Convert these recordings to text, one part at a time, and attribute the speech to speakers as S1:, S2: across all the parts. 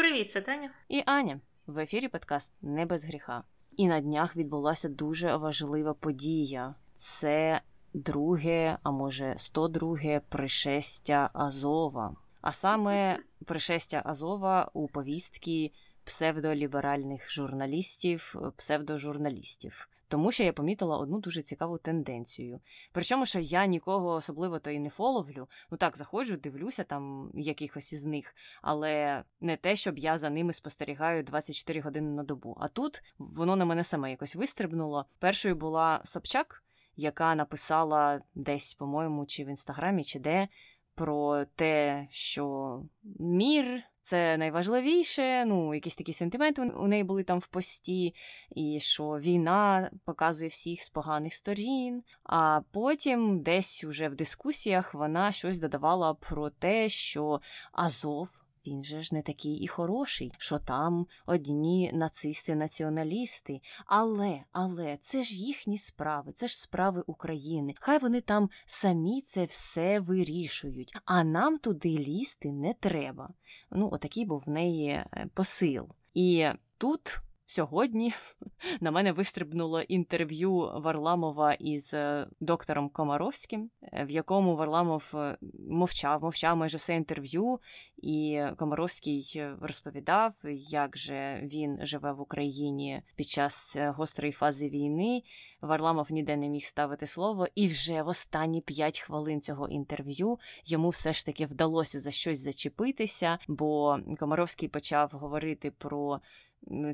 S1: Привіт, це Таня.
S2: І Аня. В ефірі подкаст Не без гріха. І на днях відбулася дуже важлива подія. Це друге, а може 102 пришестя Азова. А саме пришестя Азова у повістки псевдоліберальних журналістів, псевдожурналістів. Тому що я помітила одну дуже цікаву тенденцію. Причому, що я нікого особливо то і не фоловлю. Ну так, заходжу, дивлюся там якихось із них, але не те, щоб я за ними спостерігаю 24 години на добу. А тут воно на мене саме якось вистрибнуло. Першою була Собчак, яка написала десь, по-моєму, чи в інстаграмі, чи де, про те, що мір це найважливіше. Ну, якісь такі сентименти у неї були там в пості, і що війна показує всіх з поганих сторін. А потім, десь уже в дискусіях, вона щось додавала про те, що Азов він же ж не такий і хороший, що там одні нацисти-націоналісти. Але, але це ж їхні справи, це ж справи України. Хай вони там самі це все вирішують, а нам туди лізти не треба. Ну, отакий був в неї е, посил. І тут сьогодні на мене вистрибнуло інтерв'ю Варламова із е, доктором Комаровським, е, в якому Варламов е, мовчав, мовчав майже все інтерв'ю, і Комаровський розповідав, як же він живе в Україні під час гострої фази війни. Варламов ніде не міг ставити слово, і вже в останні п'ять хвилин цього інтерв'ю йому все ж таки вдалося за щось зачепитися, бо Комаровський почав говорити про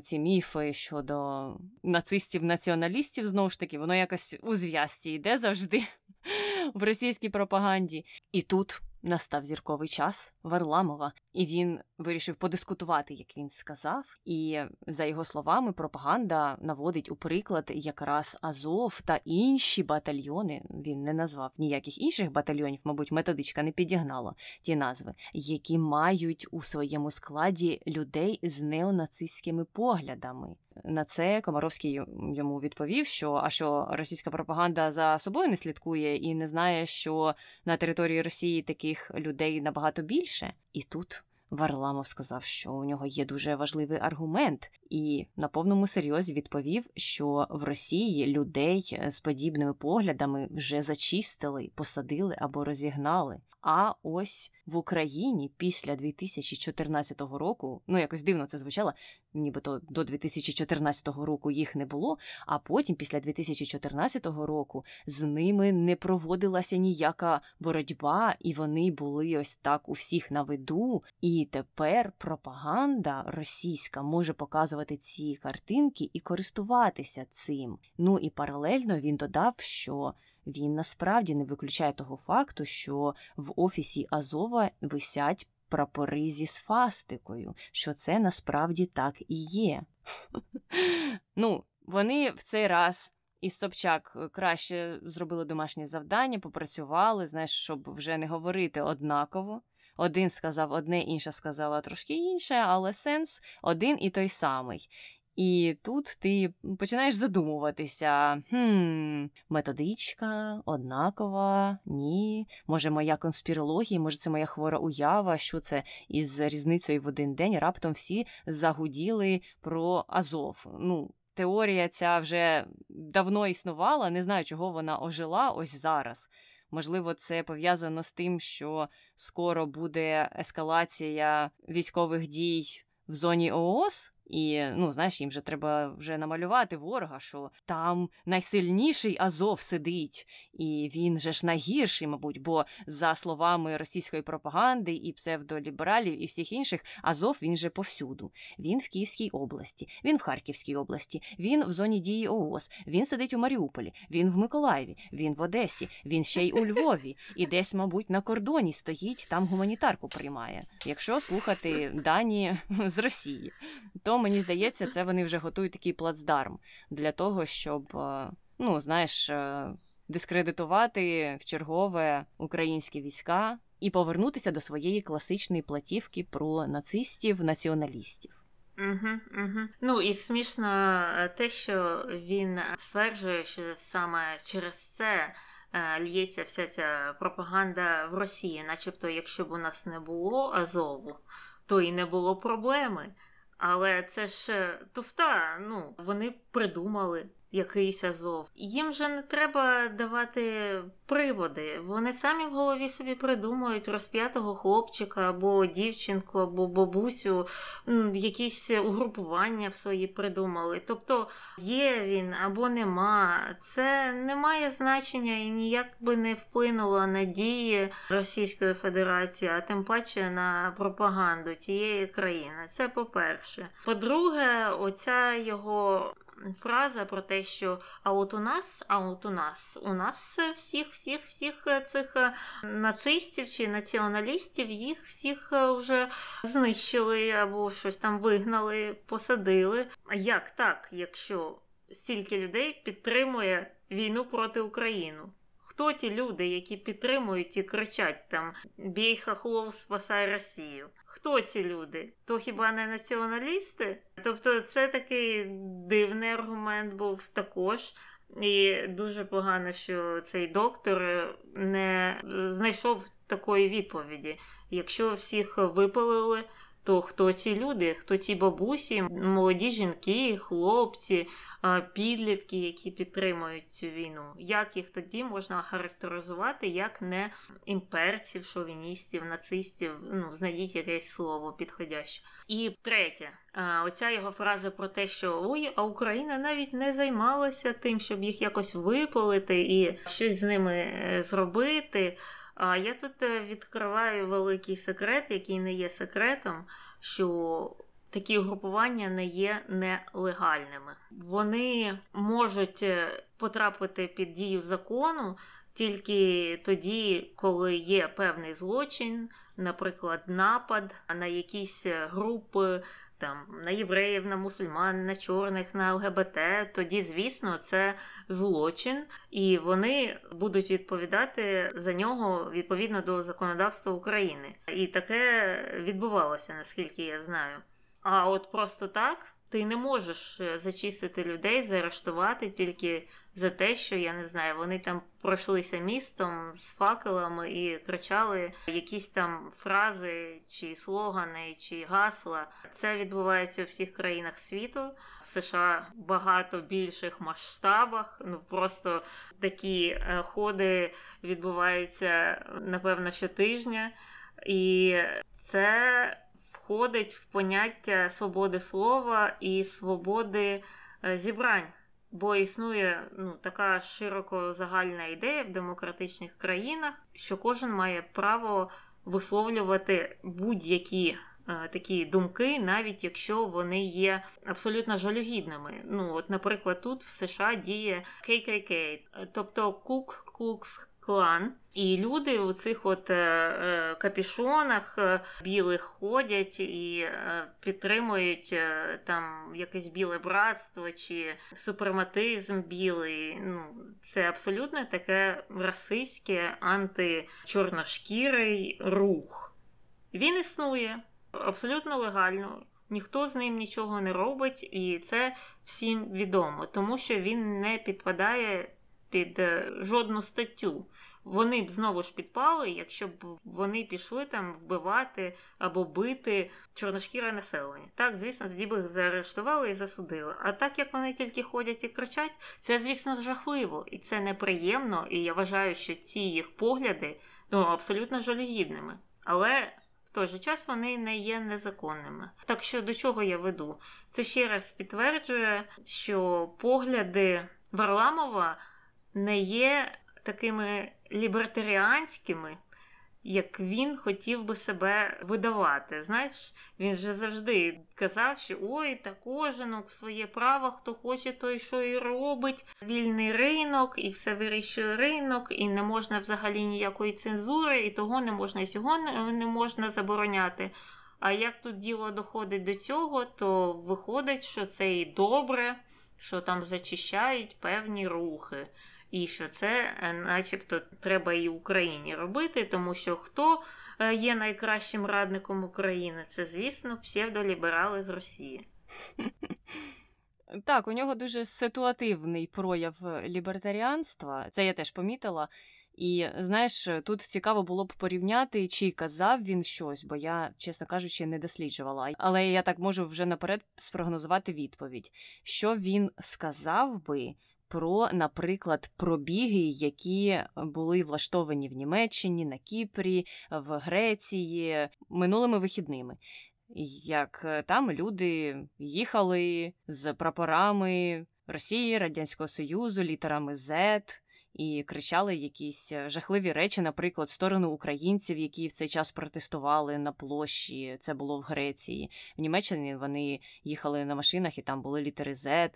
S2: ці міфи щодо нацистів-націоналістів, знову ж таки, воно якось у зв'язці йде завжди в російській пропаганді. І тут настав зірковий час Варламова, і він вирішив подискутувати, як він сказав. І за його словами, пропаганда наводить у приклад якраз Азов та інші батальйони. Він не назвав ніяких інших батальйонів, мабуть, методичка не підігнала ті назви, які мають у своєму складі людей з неонацистськими поглядами. На це Комаровський йому відповів, що а що російська пропаганда за собою не слідкує і не знає, що на території Росії таких людей набагато більше. І тут Варламов сказав, що у нього є дуже важливий аргумент, і на повному серйозі відповів, що в Росії людей з подібними поглядами вже зачистили, посадили або розігнали. А ось в Україні після 2014 року, ну якось дивно це звучало, нібито до 2014 року їх не було. А потім, після 2014 року, з ними не проводилася ніяка боротьба, і вони були ось так у всіх на виду. І тепер пропаганда російська може показувати ці картинки і користуватися цим. Ну і паралельно він додав, що він насправді не виключає того факту, що в офісі Азова висять прапори зі сфастикою, що це насправді так і є. Ну, вони в цей раз. І Собчак краще зробили домашнє завдання, попрацювали, знаєш, щоб вже не говорити однаково. Один сказав одне, інша сказала трошки інше, але сенс один і той самий. І тут ти починаєш задумуватися: хм, методичка однакова, ні. Може, моя конспірологія, може, це моя хвора уява, що це із різницею в один день раптом всі загуділи про Азов. Ну, Теорія ця вже давно існувала, не знаю, чого вона ожила ось зараз. Можливо, це пов'язано з тим, що скоро буде ескалація військових дій в зоні ООС. І ну, знаєш, їм же треба вже намалювати ворога, що там найсильніший Азов сидить, і він же ж найгірший, мабуть, бо за словами російської пропаганди і псевдолібералів і всіх інших, Азов він же повсюду. Він в Київській області, він в Харківській області, він в зоні дії ООС, він сидить у Маріуполі, він в Миколаєві, він в Одесі, він ще й у Львові, і десь, мабуть, на кордоні стоїть, там гуманітарку приймає, якщо слухати дані з Росії. То мені здається, це вони вже готують такий плацдарм для того, щоб, е, ну, знаєш, е, дискредитувати в чергове українські війська і повернутися до своєї класичної платівки про нацистів, націоналістів.
S1: Угу, угу. Ну і смішно е, те, що він стверджує, що саме через це лється вся ця пропаганда в Росії, начебто, якщо б у нас не було Азову, то і не було проблеми. Але це ж туфта, ну вони придумали якийсь Азов. Їм же не треба давати приводи. Вони самі в голові собі придумують розп'ятого хлопчика або дівчинку, або бабусю, якісь угрупування в свої придумали. Тобто є він або нема. Це не має значення і ніяк би не вплинуло на дії Російської Федерації, а тим паче на пропаганду тієї країни. Це по-перше. По-друге, оця його фраза про те, що а от у нас, а от у нас, у нас всіх, всіх, всіх цих е, нацистів чи націоналістів, їх всіх е, вже знищили або щось там вигнали, посадили. А як так, якщо стільки людей підтримує війну проти України? Хто ті люди, які підтримують і кричать там Бій хахлов, спасай Росію? Хто ці люди? То хіба не націоналісти? Тобто, це такий дивний аргумент був також. І дуже погано, що цей доктор не знайшов такої відповіді. Якщо всіх випалили, то хто ці люди, хто ці бабусі, молоді жінки, хлопці, підлітки, які підтримують цю війну? Як їх тоді можна характеризувати як не імперців, шовіністів, нацистів? Ну, знайдіть якесь слово підходяще. І третє, оця його фраза про те, що ой, а Україна навіть не займалася тим, щоб їх якось випалити і щось з ними е, зробити. А я тут е, відкриваю великий секрет, який не є секретом, що такі угрупування не є нелегальними. Вони можуть е, потрапити під дію закону тільки тоді, коли є певний злочин, наприклад, напад на якісь е, групи там на євреїв, на мусульман, на чорних, на ЛГБТ, тоді, звісно, це злочин, і вони будуть відповідати за нього відповідно до законодавства України. І таке відбувалося, наскільки я знаю. А от просто так ти не можеш е, зачистити людей, заарештувати тільки за те, що я не знаю, вони там пройшлися містом з факелами і кричали якісь там фрази, чи слогани, чи гасла. Це відбувається у всіх країнах світу. В США багато більших масштабах. Ну просто такі е, ходи відбуваються напевно щотижня. І це входить в поняття свободи слова і свободи е, зібрань. Бо існує ну, така широко загальна ідея в демократичних країнах, що кожен має право висловлювати будь-які е, такі думки, навіть якщо вони є абсолютно жалюгідними. Ну, от, наприклад, тут в США діє KKK, тобто Кук Клукс клан. І люди у цих от е, е, капішонах е, білих ходять і підтримують там якесь біле братство чи супрематизм білий. Ну, Це абсолютно таке расистське античорношкірий рух. Він існує абсолютно легально. Ніхто з ним нічого не робить, і це всім відомо, тому що він не підпадає під е, жодну статтю. Вони б знову ж підпали, якщо б вони пішли там вбивати або бити чорношкіре населення. Так, звісно, тоді б їх заарештували і засудили. А так як вони тільки ходять і кричать, це, звісно, жахливо і це неприємно. І я вважаю, що ці їх погляди ну, абсолютно жалюгідними. Але. В той же час вони не є незаконними. Так що до чого я веду? Це ще раз підтверджує, що погляди Варламова не є такими лібертаріанськими, як він хотів би себе видавати. Знаєш, він же завжди казав, що ой, та кожен своє право, хто хоче, той що і робить. Вільний ринок, і все вирішує ринок, і не можна взагалі ніякої цензури, і того не можна, і цього не можна забороняти. А як тут діло доходить до цього, то виходить, що це і добре, що там зачищають певні рухи і що це, е, начебто, треба і Україні робити, тому що хто е, є найкращим радником України, це, звісно, псевдоліберали з Росії.
S2: Так, у нього дуже ситуативний прояв лібертаріанства, це я теж помітила. І знаєш, тут цікаво було б порівняти, чи казав він щось, бо я, чесно кажучи, не досліджувала. Але я так можу вже наперед спрогнозувати відповідь, що він сказав би. Про, наприклад, пробіги, які були влаштовані в Німеччині, на Кіпрі, в Греції минулими вихідними. Як там люди їхали з прапорами Росії, Радянського Союзу, літерами Z, і кричали якісь е, жахливі речі, наприклад, в сторону українців, які в цей час протестували на площі. Це було в Греції. В Німеччині вони їхали на машинах і там були літери Z.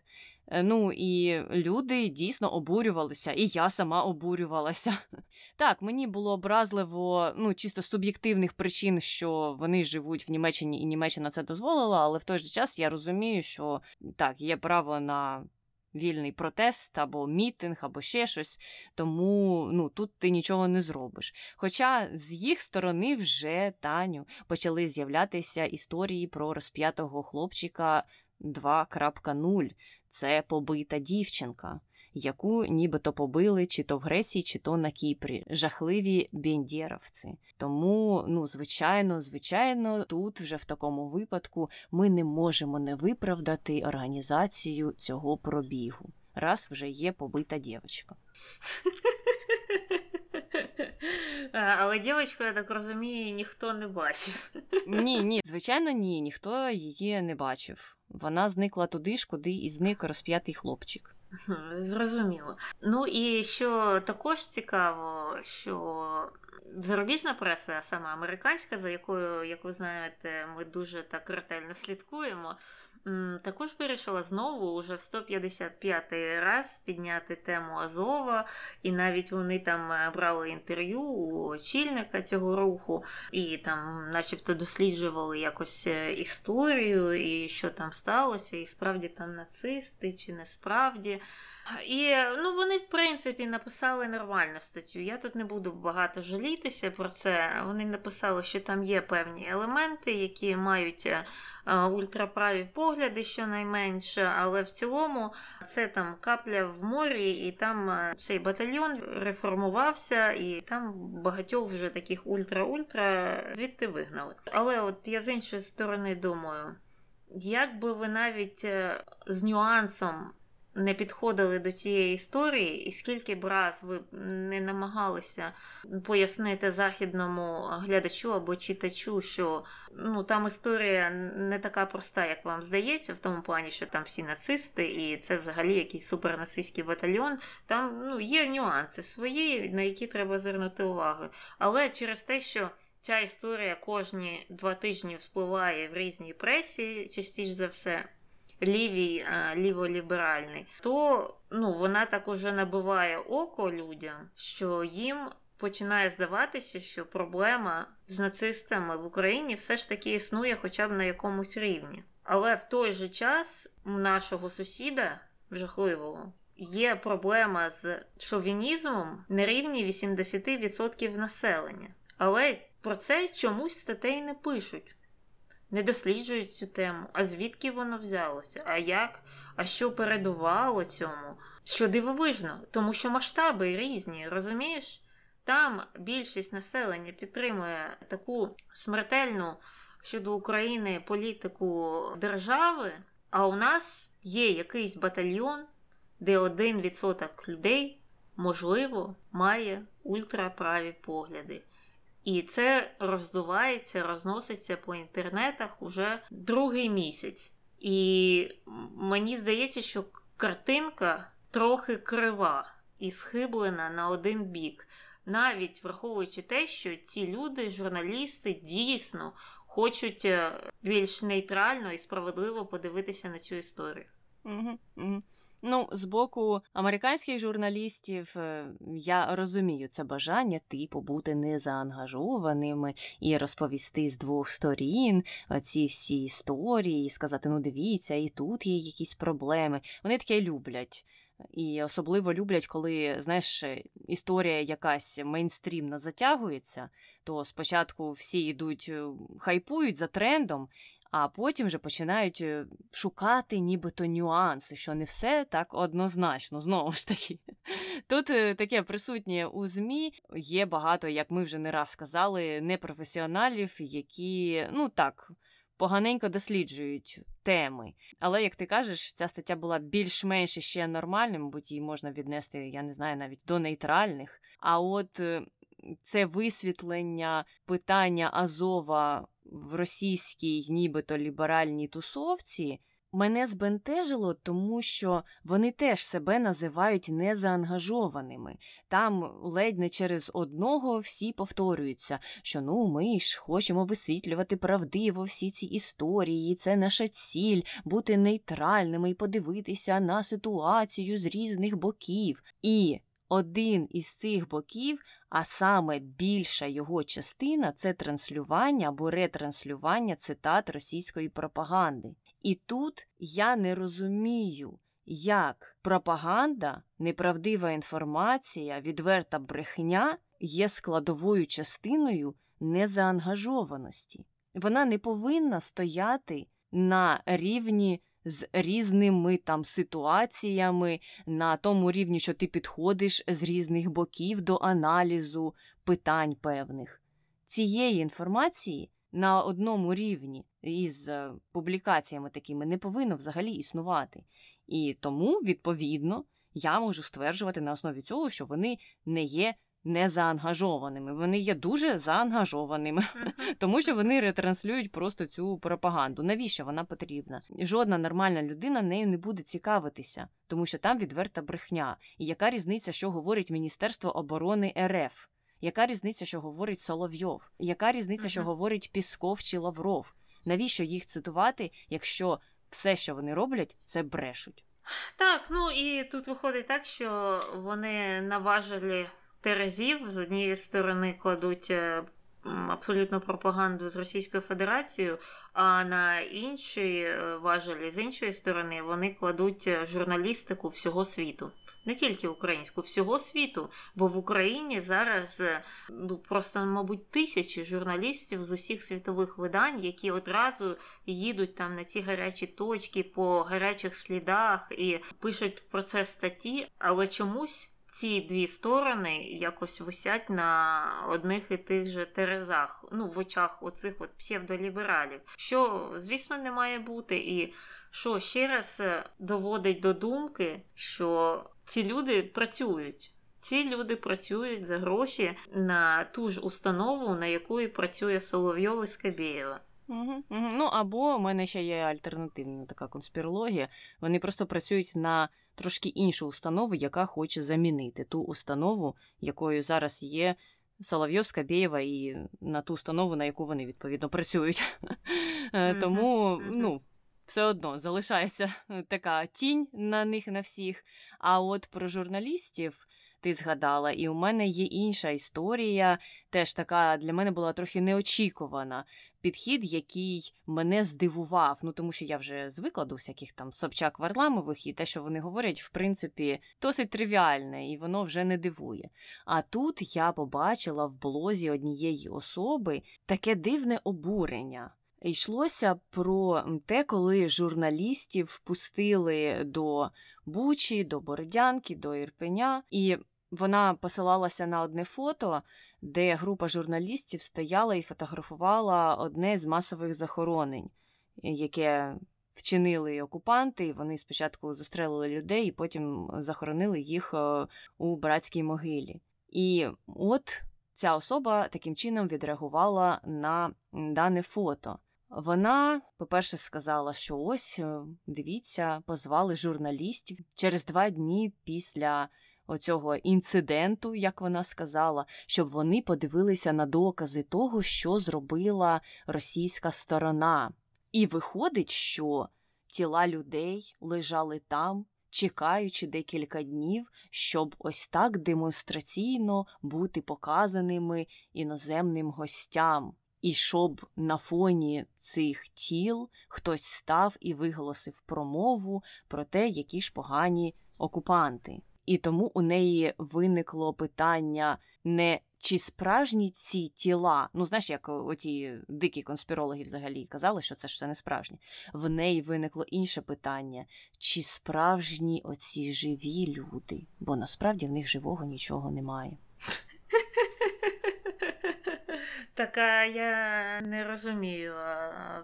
S2: Е, ну і люди дійсно обурювалися, і я сама обурювалася. Так, мені було образливо, ну чисто суб'єктивних причин, що вони живуть в Німеччині, і Німеччина це дозволила, але в той же час я розумію, що так, є право на вільний протест або мітинг, або ще щось. Тому ну, тут ти нічого не зробиш. Хоча з їх сторони вже Таню почали з'являтися історії про розп'ятого хлопчика 2.0. Це побита дівчинка яку нібито побили чи то в Греції, чи то на Кіпрі. Жахливі бендєровці. Тому, ну, звичайно, звичайно, тут вже в такому випадку ми не можемо не виправдати організацію цього пробігу. Раз вже є побита дівчинка.
S1: Але дівчинку, я так розумію, ніхто не бачив.
S2: Ні, ні, звичайно, ні, ніхто її не бачив. Вона зникла туди ж, куди і зник розп'ятий хлопчик.
S1: Зрозуміло. Ну і що також цікаво, що зарубіжна преса, саме американська, за якою, як ви знаєте, ми дуже так ретельно слідкуємо. Також вирішила знову уже в 155-й раз підняти тему Азова, і навіть вони там е, брали інтерв'ю у очільника цього руху, і там, начебто, досліджували якось е, історію, і що там сталося, і справді там нацисти, чи не справді. І ну, вони, в принципі, написали нормальну статтю. Я тут не буду багато жалітися про це. Вони написали, що там є певні елементи, які мають е, ультраправі погляди, щонайменше, але в цілому це там капля в морі, і там е, цей батальйон реформувався, і там багатьох вже таких ультра-ультра звідти вигнали. Але от я з іншої сторони думаю, як би ви навіть е, з нюансом не підходили до цієї історії, і скільки б раз ви не намагалися пояснити західному глядачу або читачу, що ну там історія не така проста, як вам здається, в тому плані, що там всі нацисти, і це взагалі якийсь супернацистський батальйон. Там ну, є нюанси свої, на які треба звернути увагу. Але через те, що. Ця історія кожні два тижні вспливає в різній пресі, частіше за все, лівій, ліволіберальний, то ну, вона так уже набиває око людям, що їм починає здаватися, що проблема з нацистами в Україні все ж таки існує хоча б на якомусь рівні. Але в той же час у нашого сусіда жахливого. Є проблема з шовінізмом на рівні 80% населення. Але про це чомусь статей не пишуть не досліджують цю тему, а звідки воно взялося, а як, а що передувало цьому, що дивовижно, тому що масштаби різні, розумієш? Там більшість населення підтримує таку смертельну щодо України політику держави, а у нас є якийсь батальйон, де один відсоток людей, можливо, має ультраправі погляди. І це роздувається, розноситься по інтернетах уже другий місяць. І мені здається, що картинка трохи крива і схиблена на один бік, навіть враховуючи те, що ці люди, журналісти, дійсно хочуть е, більш нейтрально і справедливо подивитися на цю історію.
S2: Угу, угу. Ну, з боку американських журналістів е, я розумію це бажання, типу, бути незаангажованими і розповісти з двох сторін ці всі історії, і сказати: ну дивіться, і тут є якісь проблеми. Вони таке люблять. І особливо люблять, коли знаєш, історія якась мейнстрімна затягується, то спочатку всі йдуть, е, хайпують за трендом, а потім вже починають е, шукати нібито нюанси, що не все так однозначно. Знову ж таки, тут е, таке присутнє у ЗМІ. Є багато, як ми вже не раз сказали, непрофесіоналів, які ну так. Поганенько досліджують теми. Але, як ти кажеш, ця стаття була більш-менш ще нормальним, мабуть, її можна віднести, я не знаю, навіть до нейтральних. А от е, це висвітлення питання Азова в російській, нібито ліберальній тусовці. Мене збентежило, тому що вони теж себе називають незаангажованими. Там ледь не через одного всі повторюються, що ну ми ж хочемо висвітлювати правдиво всі ці історії, це наша ціль бути нейтральними і подивитися на ситуацію з різних боків. І один із цих боків, а саме більша його частина це транслювання або ретранслювання цитат російської пропаганди. І тут я не розумію, як пропаганда, неправдива інформація, відверта брехня є складовою частиною незаангажованості. Вона не повинна стояти на рівні з різними там ситуаціями, на тому рівні, що ти підходиш з різних боків до аналізу питань певних. Цієї інформації на одному рівні із е, публікаціями такими не повинно взагалі існувати. І тому, відповідно, я можу стверджувати на основі цього, що вони не є незаангажованими. Вони є дуже заангажованими, тому що вони ретранслюють просто цю пропаганду. Навіщо вона потрібна? Жодна нормальна людина нею не буде цікавитися, тому що там відверта брехня. І яка різниця, що говорить Міністерство оборони РФ? Яка різниця, що говорить Соловйов? Яка різниця, що говорить Пісков чи Лавров? Навіщо їх цитувати, якщо все, що вони роблять, це брешуть?
S1: Так, ну і тут виходить так, що вони наважили терезів з однієї сторони кладуть е, абсолютно пропаганду з Російською Федерацією, а на іншій е, важелі з іншої сторони вони кладуть е, журналістику всього світу. Не тільки українську, всього світу, бо в Україні зараз ну просто, мабуть, тисячі журналістів з усіх світових видань, які одразу їдуть там на ці гарячі точки по гарячих слідах і пишуть про це статті, але чомусь ці дві сторони якось висять на одних і тих же терезах, ну, в очах оцих от псевдолібералів, що, звісно, не має бути. І що ще раз е, доводить до думки, що ці люди працюють. Ці люди працюють за гроші на ту ж установу, на яку і працює Соловйов і Скабєєва.
S2: Угу, угу. Ну або у мене ще є альтернативна така конспірологія. Вони просто працюють на трошки іншу установу, яка хоче замінити ту установу, якою зараз є Соловйовська Бієва, і на ту установу, на яку вони відповідно працюють. Е, тому, ну. Все одно залишається така тінь на них на всіх. А от про журналістів ти згадала, і у мене є інша історія, теж така для мене була трохи неочікувана. Підхід, який мене здивував. Ну тому що я вже звикла до всяких там Собчак Варламових, і те, що вони говорять, в принципі, досить тривіальне, і воно вже не дивує. А тут я побачила в блозі однієї особи таке дивне обурення. Йшлося про те, коли журналістів впустили до Бучі, до Бородянки, до Ірпеня, і вона посилалася на одне фото, де група журналістів стояла і фотографувала одне з масових захоронень, яке вчинили окупанти. Вони спочатку застрелили людей, і потім захоронили їх е, у братській могилі. І от ця особа таким чином відреагувала на дане фото. Вона, по-перше, сказала, що ось е, дивіться, позвали журналістів через два дні після оцього інциденту, як вона сказала, щоб вони подивилися на докази того, що зробила російська сторона. І виходить, що тіла людей лежали там, чекаючи декілька днів, щоб ось так демонстраційно бути показаними іноземним гостям. І щоб на фоні цих тіл хтось став і виголосив промову про те, які ж погані окупанти. І тому у неї виникло питання не чи справжні ці тіла, ну знаєш, як оті дикі конспірологи взагалі казали, що це ж все не справжнє. В неї виникло інше питання: чи справжні оці живі люди? Бо насправді в них живого нічого немає.
S1: Так я не розумію,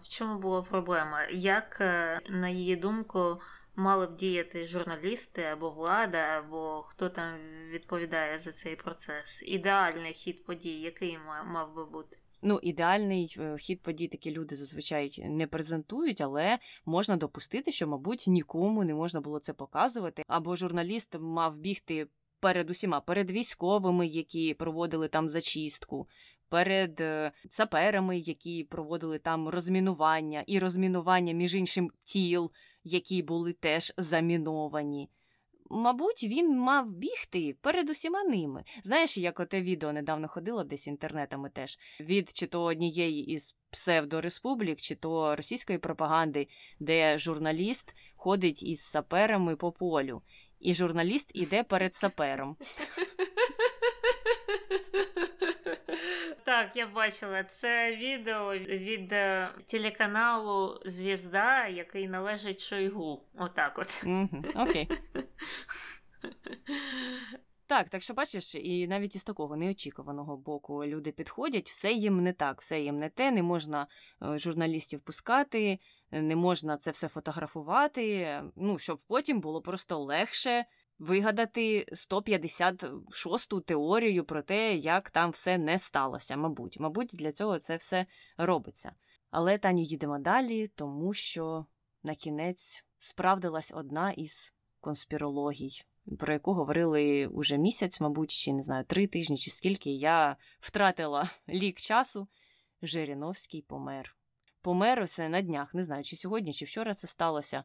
S1: в чому була проблема. Як, е, на її думку, мали б діяти журналісти або влада, або хто там відповідає за цей процес? Ідеальний хід подій, який мав би бути?
S2: Ну, ідеальний е, хід подій такі люди зазвичай не презентують, але можна допустити, що, мабуть, нікому не можна було це показувати. Або журналіст мав бігти перед усіма, перед військовими, які проводили там зачистку, перед е, саперами, які проводили там розмінування, і розмінування між іншим тіл, які були теж заміновані. Мабуть, він мав бігти перед усіма ними. Знаєш, як оте відео недавно ходило десь інтернетами теж від чи то однієї із псевдореспублік, чи то російської пропаганди, де журналіст ходить із саперами по полю, і журналіст іде перед сапером.
S1: Так, я бачила це відео від е, телеканалу Звізда, який належить Шойгу. Отак от.
S2: Окей. Так, так що бачиш, і навіть із такого неочікуваного боку люди підходять, все їм не так, все їм не те, не можна е, журналістів пускати, не можна це все фотографувати. Ну, щоб потім було просто легше вигадати 156-ту теорію про те, як там все не сталося. Мабуть, мабуть, для цього це все робиться. Але Таню їдемо далі, тому що на кінець справдилась одна із конспірологій. Про яку говорили уже місяць, мабуть, чи не знаю, три тижні, чи скільки я втратила лік часу. Жириновський помер. Помер ось на днях, не знаю, чи сьогодні, чи вчора це сталося.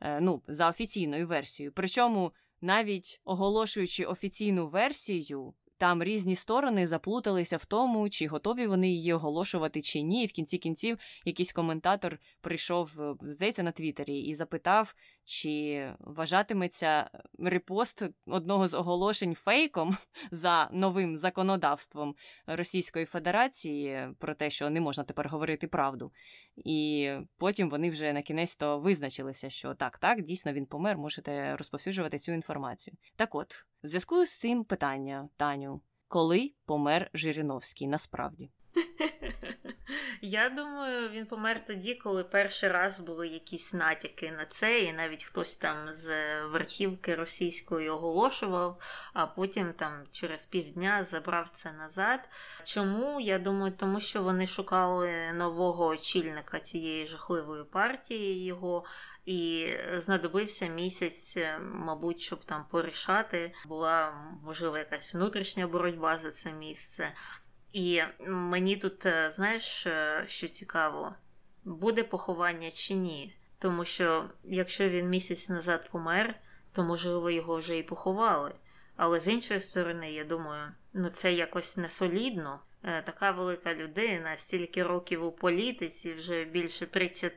S2: Е, ну, за офіційною версією. Причому навіть оголошуючи офіційну версію, там різні сторони заплуталися в тому, чи готові вони її оголошувати чи ні. І в кінці кінців якийсь коментатор прийшов, е, здається, на Твіттері і запитав, чи вважатиметься репост одного з оголошень фейком за новим законодавством Російської Федерації про те, що не можна тепер говорити правду. І потім вони вже на кінець то визначилися, що так, так, дійсно він помер, можете розповсюджувати цю інформацію. Так от. В зв'язку з цим питання, Таню, коли помер Жириновський насправді?
S1: Я думаю, він помер тоді, коли перший раз були якісь натяки на це, і навіть хтось там з верхівки російської оголошував, а потім там через півдня забрав це назад. Чому? Я думаю, тому що вони шукали нового очільника цієї жахливої партії його. І знадобився місяць, мабуть, щоб там порішати. Була можливо якась внутрішня боротьба за це місце. І мені тут, е, знаєш, е, що цікаво, буде поховання чи ні. Тому що якщо він місяць назад помер, то можливо його вже і поховали. Але з іншої сторони, я думаю, ну це якось не солідно. Е, така велика людина, стільки років у політиці, вже більше 30,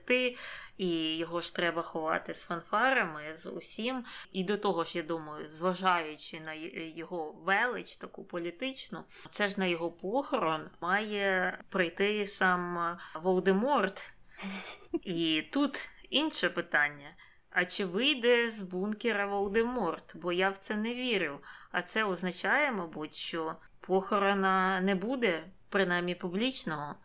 S1: і його ж треба ховати з фанфарами, з усім. І до того ж, я думаю, зважаючи на його велич, таку політичну, це ж на його похорон має прийти сам Волдеморт. І тут інше питання. А чи вийде з бункера Волдеморт? Бо я в це не вірю. А це означає, мабуть, що похорона не буде, принаймні публічного.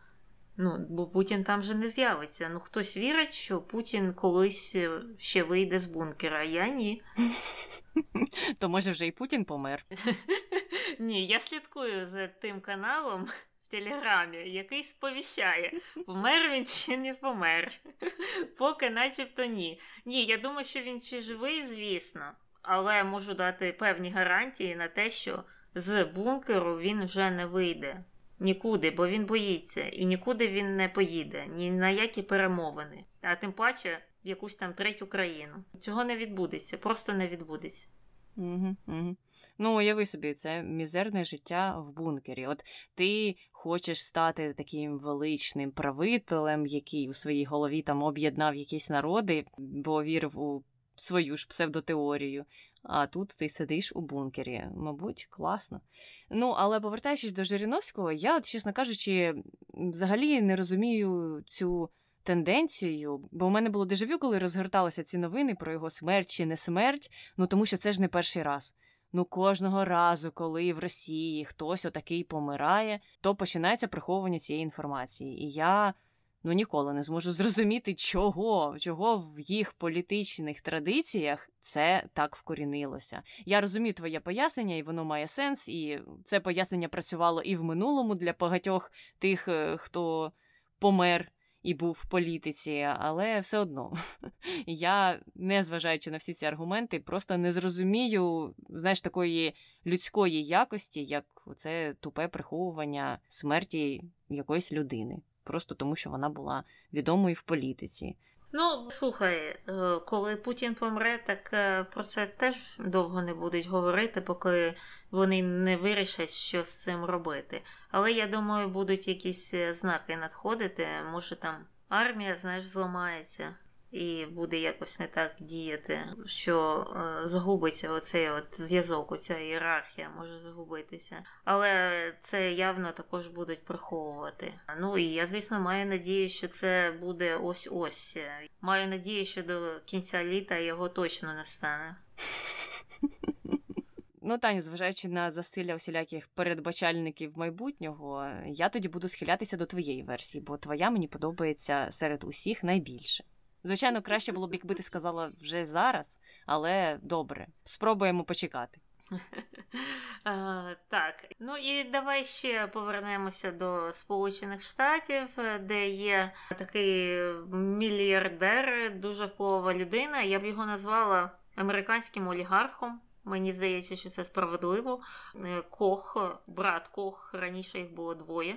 S1: Ну, бо Путін там же не з'явиться. Ну, хтось вірить, що Путін колись е, ще вийде з бункера, а я ні.
S2: То може вже і Путін помер?
S1: Ні, я слідкую за тим каналом в Телеграмі, який сповіщає, помер він чи не помер. Поки начебто ні. Ні, я думаю, що він чи живий, звісно, але можу дати певні гарантії на те, що з бункеру він вже не вийде. Нікуди, бо він боїться, і нікуди він не поїде, ні на які перемовини, а тим паче в якусь там третю країну. Цього не відбудеться, просто не відбудеться.
S2: Угу, угу. Ну, уяви собі, це мізерне життя в бункері. От ти хочеш стати таким величним правителем, який у своїй голові там об'єднав якісь народи, бо вірив у свою ж псевдотеорію. А тут ти сидиш у бункері. Мабуть, класно. Ну, але повертаючись до Жириновського, я, чесно кажучи, взагалі не розумію цю тенденцію, бо у мене було дежавю, коли розгорталися ці новини про його смерть чи не смерть, ну тому що це ж не перший раз. Ну, кожного разу, коли в Росії хтось отакий помирає, то починається приховування цієї інформації. І я ну ніколи не зможу зрозуміти, чого, чого в їх політичних традиціях це так вкорінилося. Я розумію твоє пояснення, і воно має сенс, і це пояснення працювало і в минулому для багатьох тих, е, хто помер. І був в політиці, але все одно я, не зважаючи на всі ці аргументи, просто не зрозумію знаєш, такої людської якості, як це тупе приховування смерті якоїсь людини просто тому, що вона була відомою в політиці.
S1: Ну, слухай, е, коли Путін помре, так е, про це теж довго не будуть говорити, поки вони не вирішать, що з цим робити. Але я думаю, будуть якісь е, знаки надходити. Може там армія, знаєш, зламається і буде якось не так діяти, що е, загубиться оцей от зв'язок, оця ієрархія може загубитися. Але це явно також будуть приховувати. Ну і я, звісно, маю надію, що це буде ось-ось. Маю надію, що до кінця літа його точно не стане.
S2: Ну, Таню, зважаючи на засилля усіляких передбачальників майбутнього, я тоді буду схилятися до твоєї версії, бо твоя мені подобається серед усіх найбільше. Звичайно, краще було б, якби ти сказала вже зараз, але добре, спробуємо почекати.
S1: Так, ну і давай ще повернемося до Сполучених Штатів, де є такий мільярдер, дуже впливова людина. Я б його назвала американським олігархом. Мені здається, що це справедливо. Е, Кох, брат Кох, раніше їх було двоє.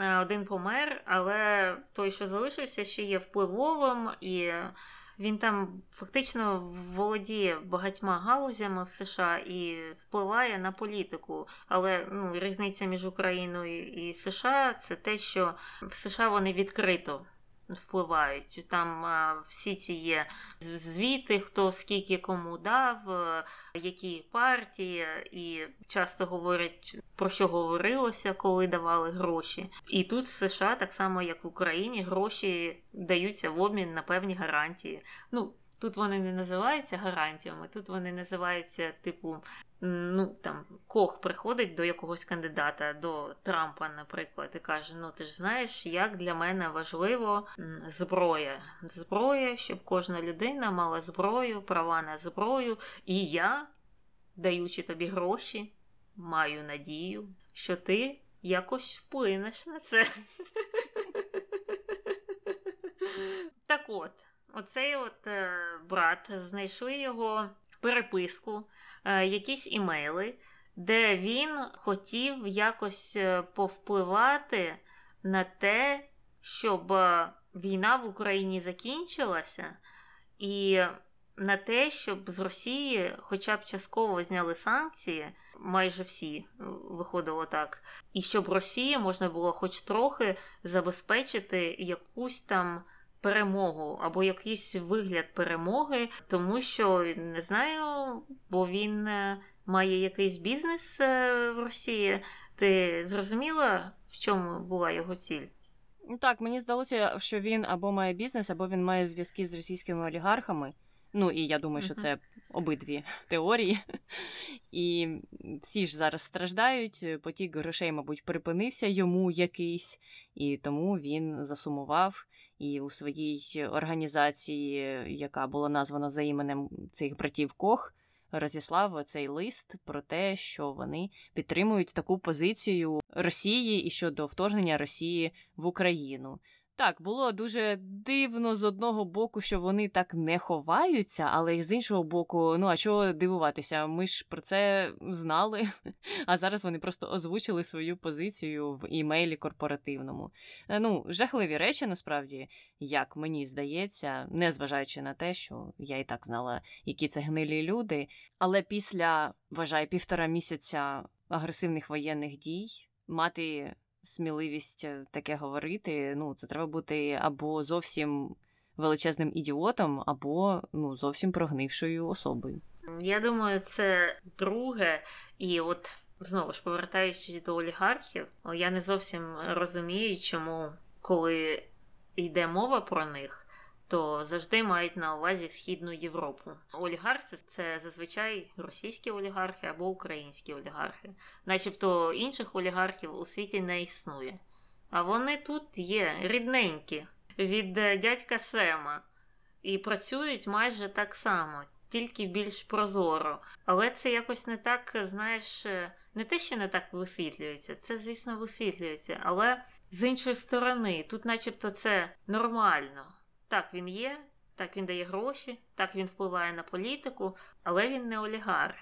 S1: Е, один помер, але той, що залишився, ще є впливовим, і він там фактично володіє багатьма галузями в США і впливає на політику. Але ну, різниця між Україною і США це те, що в США вони відкрито впливають. Там всі ці є звіти, хто скільки кому дав, які партії, і часто говорять про що говорилося, коли давали гроші. І тут в США, так само як в Україні, гроші даються в обмін на певні гарантії. Ну, Тут вони не називаються гарантіями, тут вони називаються, типу, ну там Кох приходить до якогось кандидата, до Трампа, наприклад, і каже: Ну, ти ж знаєш, як для мене важливо зброя. Зброя, щоб кожна людина мала зброю, права на зброю. І я, даючи тобі гроші, маю надію, що ти якось вплинеш на це. Так от. Оцей от е, брат знайшли його переписку, е, якісь імейли, де він хотів якось е, повпливати на те, щоб війна в Україні закінчилася, і на те, щоб з Росії хоча б частково зняли санкції, майже всі виходило так, і щоб Росії можна було хоч трохи забезпечити якусь там перемогу або якийсь вигляд перемоги, тому що не знаю, бо він е, має якийсь бізнес е, в Росії. Ти зрозуміла, в чому була його ціль?
S2: Так, мені здалося, що він або має бізнес, або він має зв'язки з російськими олігархами. Ну і я думаю, що це обидві теорії. І всі ж зараз страждають. Потік грошей, мабуть, припинився йому якийсь, і тому він засумував і у своїй організації, яка була названа за іменем цих братів Кох. Розіслав цей лист про те, що вони підтримують таку позицію Росії і щодо вторгнення Росії в Україну. Так, було дуже дивно з одного боку, що вони так не ховаються, але з іншого боку, ну а чого дивуватися? Ми ж про це знали, а зараз вони просто озвучили свою позицію в імейлі корпоративному. Е, ну, жахливі речі, насправді, як мені здається, незважаючи на те, що я і так знала, які це гнилі люди. Але після, вважаю, півтора місяця агресивних воєнних дій мати сміливість е, таке говорити. Ну, це треба бути або зовсім величезним ідіотом або ну зовсім прогнившою особою.
S1: Я думаю, це друге, і от знову ж повертаючись до олігархів, я не зовсім розумію, чому коли йде мова про них. То завжди мають на увазі Східну Європу. Олігархи це зазвичай російські олігархи або українські олігархи, начебто інших олігархів у світі не існує. А вони тут є рідненькі від е, дядька Сема і працюють майже так само, тільки більш прозоро. Але це якось не так, знаєш, е, не те, що не так висвітлюється, це, звісно, висвітлюється, але з іншої сторони, тут, начебто, це нормально. Так, він є, так він дає гроші, так він впливає на політику, але він не олігарх.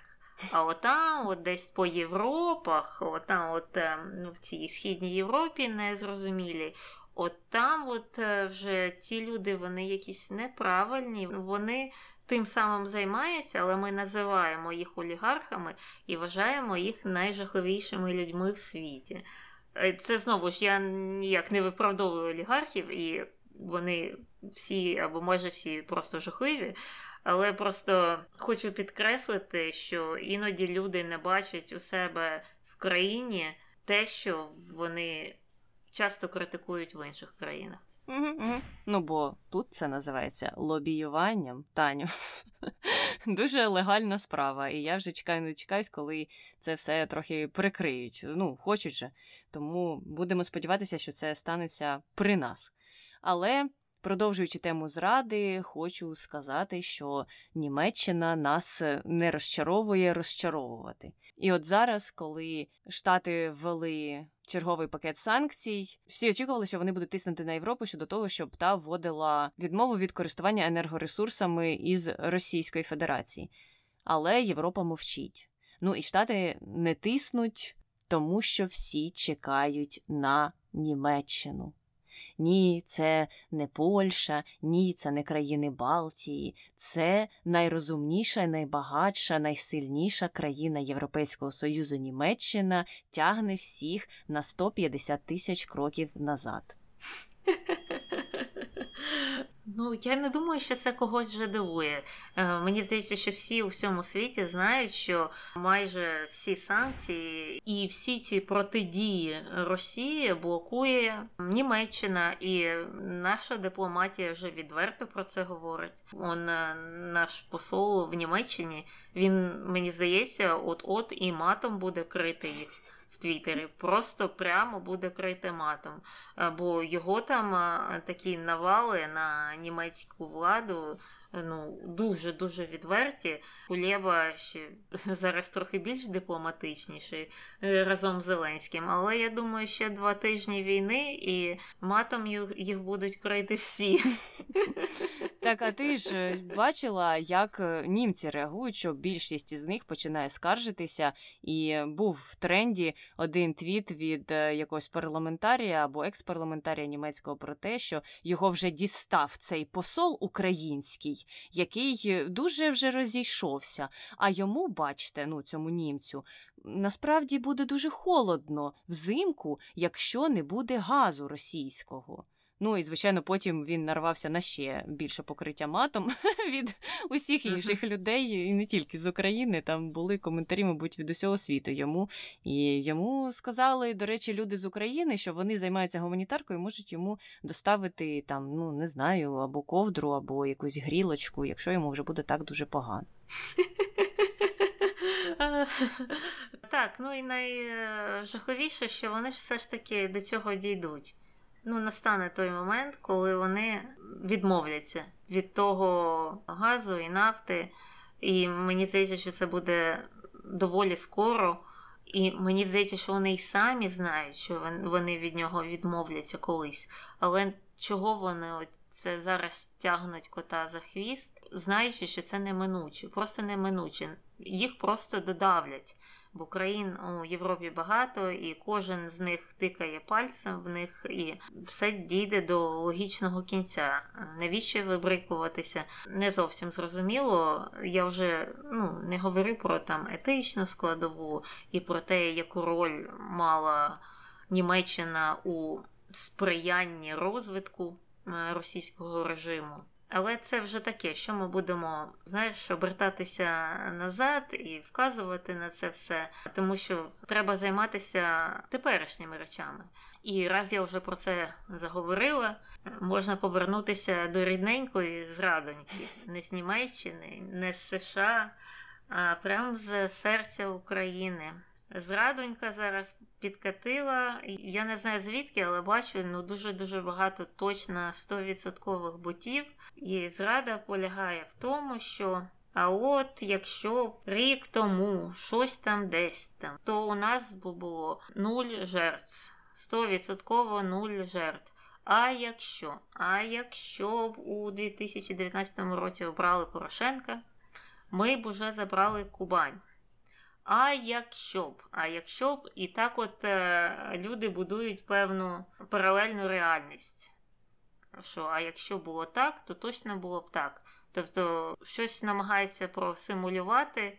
S1: А отам, от десь по Європах, отам, от ну, в цій східній Європі незрозумілі. От там, от е, вже ці люди, вони якісь неправильні, вони тим самим займаються, але ми називаємо їх олігархами і вважаємо їх найжахливішими людьми в світі. Е, це знову ж я ніяк не виправдовую олігархів, і вони всі або майже всі просто жахливі. Але просто хочу підкреслити, що іноді люди не бачать у себе в країні те, що вони часто критикують в інших країнах.
S2: Угу, угу. Ну бо тут це називається лобіюванням, Таню. Дуже легальна справа, і я вже чекаю, не чекаюсь, коли це все трохи прикриють. Ну, хочуть же. Тому будемо сподіватися, що це станеться при нас. Але Продовжуючи тему зради, хочу сказати, що Німеччина нас не розчаровує розчаровувати. І от зараз, коли Штати ввели черговий пакет санкцій, всі очікували, що вони будуть тиснути на Європу щодо того, щоб та вводила відмову від користування енергоресурсами із Російської Федерації. Але Європа мовчить. Ну і Штати не тиснуть, тому що всі чекають на Німеччину. Ні, це не Польща, ні, це не країни Балтії, це найрозумніша, найбагатша, найсильніша країна Європейського Союзу Німеччина тягне всіх на 150 тисяч кроків назад.
S1: Ну, я не думаю, що це когось вже дивує. Е, мені здається, що всі у всьому світі знають, що майже всі санкції і всі ці протидії Росії блокує Німеччина, і наша дипломатія вже відверто про це говорить. Он е, наш посол в Німеччині він мені здається, от-от і матом буде крити їх в Твіттері, просто прямо буде крити матом. Бо його там такі навали на німецьку владу ну, дуже-дуже відверті. Кулєба ще зараз трохи більш дипломатичніший е, разом з Зеленським. Але я думаю, ще два тижні війни і матом їх будуть крити всі.
S2: Так, а ти ж е, бачила, як е, німці реагують, що більшість із них починає скаржитися, і був в тренді один твіт від якогось парламентарія або експарламентарія німецького про те, що його вже дістав цей посол український який е, дуже вже розійшовся. А йому, бачте, ну цьому німцю, насправді буде дуже холодно взимку, якщо не буде газу російського. Ну і, звичайно, потім він нарвався на ще більше покриття матом від усіх інших людей, і не тільки з України. Там були коментарі, мабуть, від усього світу йому. І йому сказали, до речі, люди з України, що вони займаються гуманітаркою, можуть йому доставити там, ну не знаю, або ковдру, або якусь грілочку, якщо йому вже буде так дуже погано.
S1: Так, ну і найжаховіше, що вони ж все ж таки до цього дійдуть ну, настане той момент, коли вони відмовляться від того газу і нафти. І мені здається, що це буде доволі скоро. І мені здається, що вони й самі знають, що вони від нього відмовляться колись. Але чого вони це зараз тягнуть кота за хвіст, знаючи, що це неминуче, просто неминуче. Їх просто додавлять бо країн у Європі багато, і кожен з них тикає пальцем в них, і все дійде до логічного кінця. Навіщо вибрикуватися? Не зовсім зрозуміло. Я вже ну, не говорю про там етичну складову і про те, яку роль мала Німеччина у сприянні розвитку е, російського режиму. Але це вже таке, що ми будемо, знаєш, обертатися назад і вказувати на це все, тому що треба займатися теперішніми речами. І раз я вже про це заговорила, можна повернутися до рідненької зрадоньки, не з Німеччини, не з США, а прямо з серця України. Зрадонька зараз підкатила. Я не знаю звідки, але бачу ну дуже-дуже багато точно 100% ботів. І зрада полягає в тому, що. А от якщо рік тому щось там десь там, то у нас було нуль жертв, 100% нуль жертв. А якщо? А якщо б у 2019 році обрали Порошенка, ми б уже забрали Кубань. А якщо б, а якщо б, і так от е, люди будують певну паралельну реальність. Що, а якщо було так, то точно було б так. Тобто щось намагається просимулювати,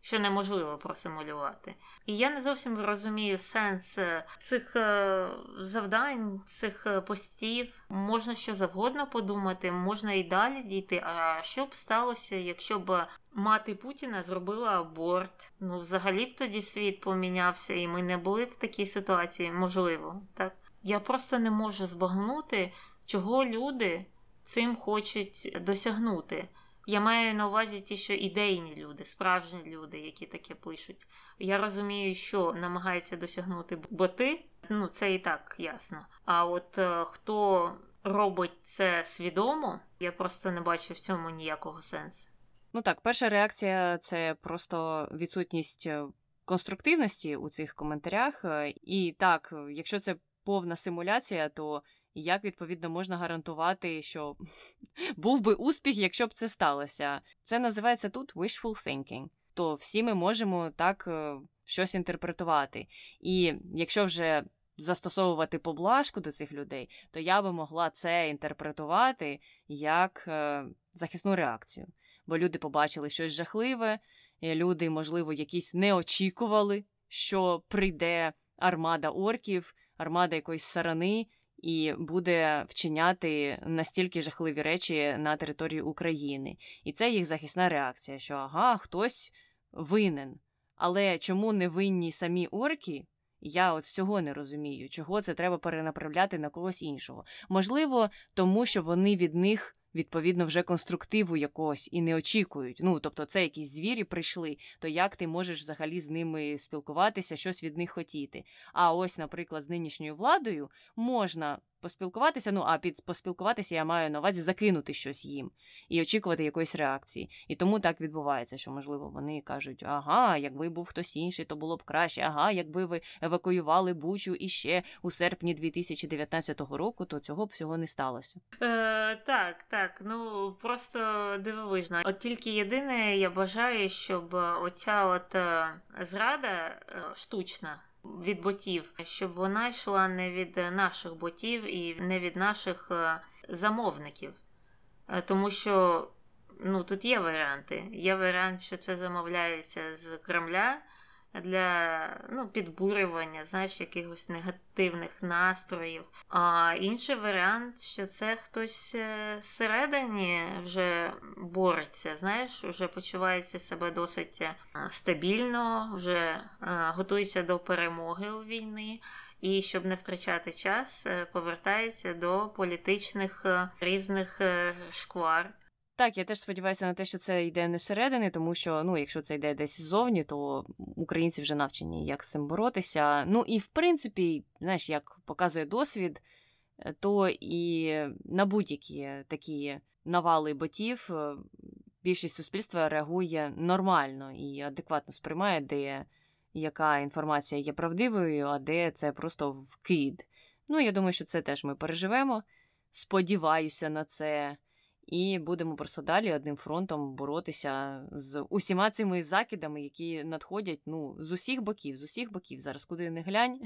S1: що неможливо просимулювати. І я не зовсім розумію сенс е, цих е, завдань, цих е, постів. Можна що завгодно подумати, можна і далі дійти. А що б сталося, якщо б мати Путіна зробила аборт? Ну, взагалі б тоді світ помінявся, і ми не були б в такій ситуації, можливо, так? Я просто не можу збагнути, чого люди цим хочуть досягнути. Я маю на увазі ті, що ідейні люди, справжні люди, які таке пишуть. Я розумію, що намагаються досягнути боти, ну це і так ясно. А от е, хто робить це свідомо, я просто не бачу в цьому ніякого сенсу.
S2: Ну так, перша реакція це просто відсутність е, конструктивності у цих коментарях. Е, і так, якщо це повна симуляція, то як відповідно можна гарантувати, що був би успіх, якщо б це сталося? Це називається тут wishful thinking. То всі ми можемо так е, щось інтерпретувати. І якщо вже застосовувати поблажку до цих людей, то я би могла це інтерпретувати як е, захисну реакцію. Бо люди побачили щось жахливе, люди, можливо, якісь не очікували, що прийде армада орків, армада якоїсь сарани і буде вчиняти настільки жахливі речі на території України. І це їх захисна реакція, що ага, хтось винен. Але чому не винні самі орки? Я от цього не розумію, чого це треба перенаправляти на когось іншого. Можливо, тому що вони від них відповідно вже конструктиву якогось і не очікують. Ну тобто, це якісь звірі прийшли, то як ти можеш взагалі з ними спілкуватися, щось від них хотіти? А ось, наприклад, з нинішньою владою можна поспілкуватися. Ну а під поспілкуватися я маю на увазі закинути щось їм і очікувати якоїсь реакції. І тому так відбувається, що можливо вони кажуть: ага, якби був хтось інший, то було б краще. Ага, якби ви евакуювали Бучу іще у серпні 2019 року, то цього б всього не сталося.
S1: Е, Так, так. Ну просто дивовижно. От тільки єдине, я бажаю, щоб оця от е, зрада е, штучна від ботів, щоб вона йшла не від наших ботів і не від наших е, замовників. Е, тому що ну, тут є варіанти. Є варіант, що це замовляється з Кремля для ну, підбурювання, знаєш, якихось негативних настроїв. А інший варіант, що це хтось е, зсередині вже бореться, знаєш, вже почувається себе досить е, стабільно, вже е, готується до перемоги у війни. І щоб не втрачати час, повертається до політичних різних шквар.
S2: Так, я теж сподіваюся на те, що це йде не середини, тому що ну, якщо це йде десь ззовні, то українці вже навчені, як з цим боротися. Ну і в принципі, знаєш, як показує досвід, е, то і на будь-які такі навали ботів е, більшість суспільства реагує нормально і адекватно сприймає, де яка інформація є правдивою, а де це просто вкид. Ну, я думаю, що це теж ми переживемо. Сподіваюся на це і будемо просто далі одним фронтом боротися з усіма цими закидами, які надходять ну, з усіх боків, з усіх боків. Зараз куди не глянь,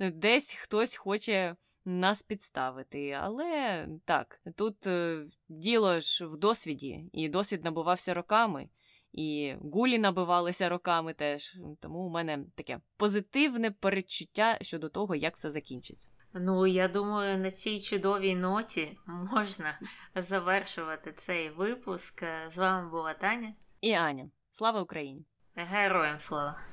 S2: десь хтось хоче. Нас підставити, але так, тут е, діло ж в досвіді, і досвід набувався роками, і гулі набивалися роками теж. Тому у мене таке позитивне передчуття щодо того, як все закінчиться.
S1: Ну, я думаю, на цій чудовій ноті можна завершувати цей випуск. З вами була Таня.
S2: І Аня. Слава Україні!
S1: Героям слава!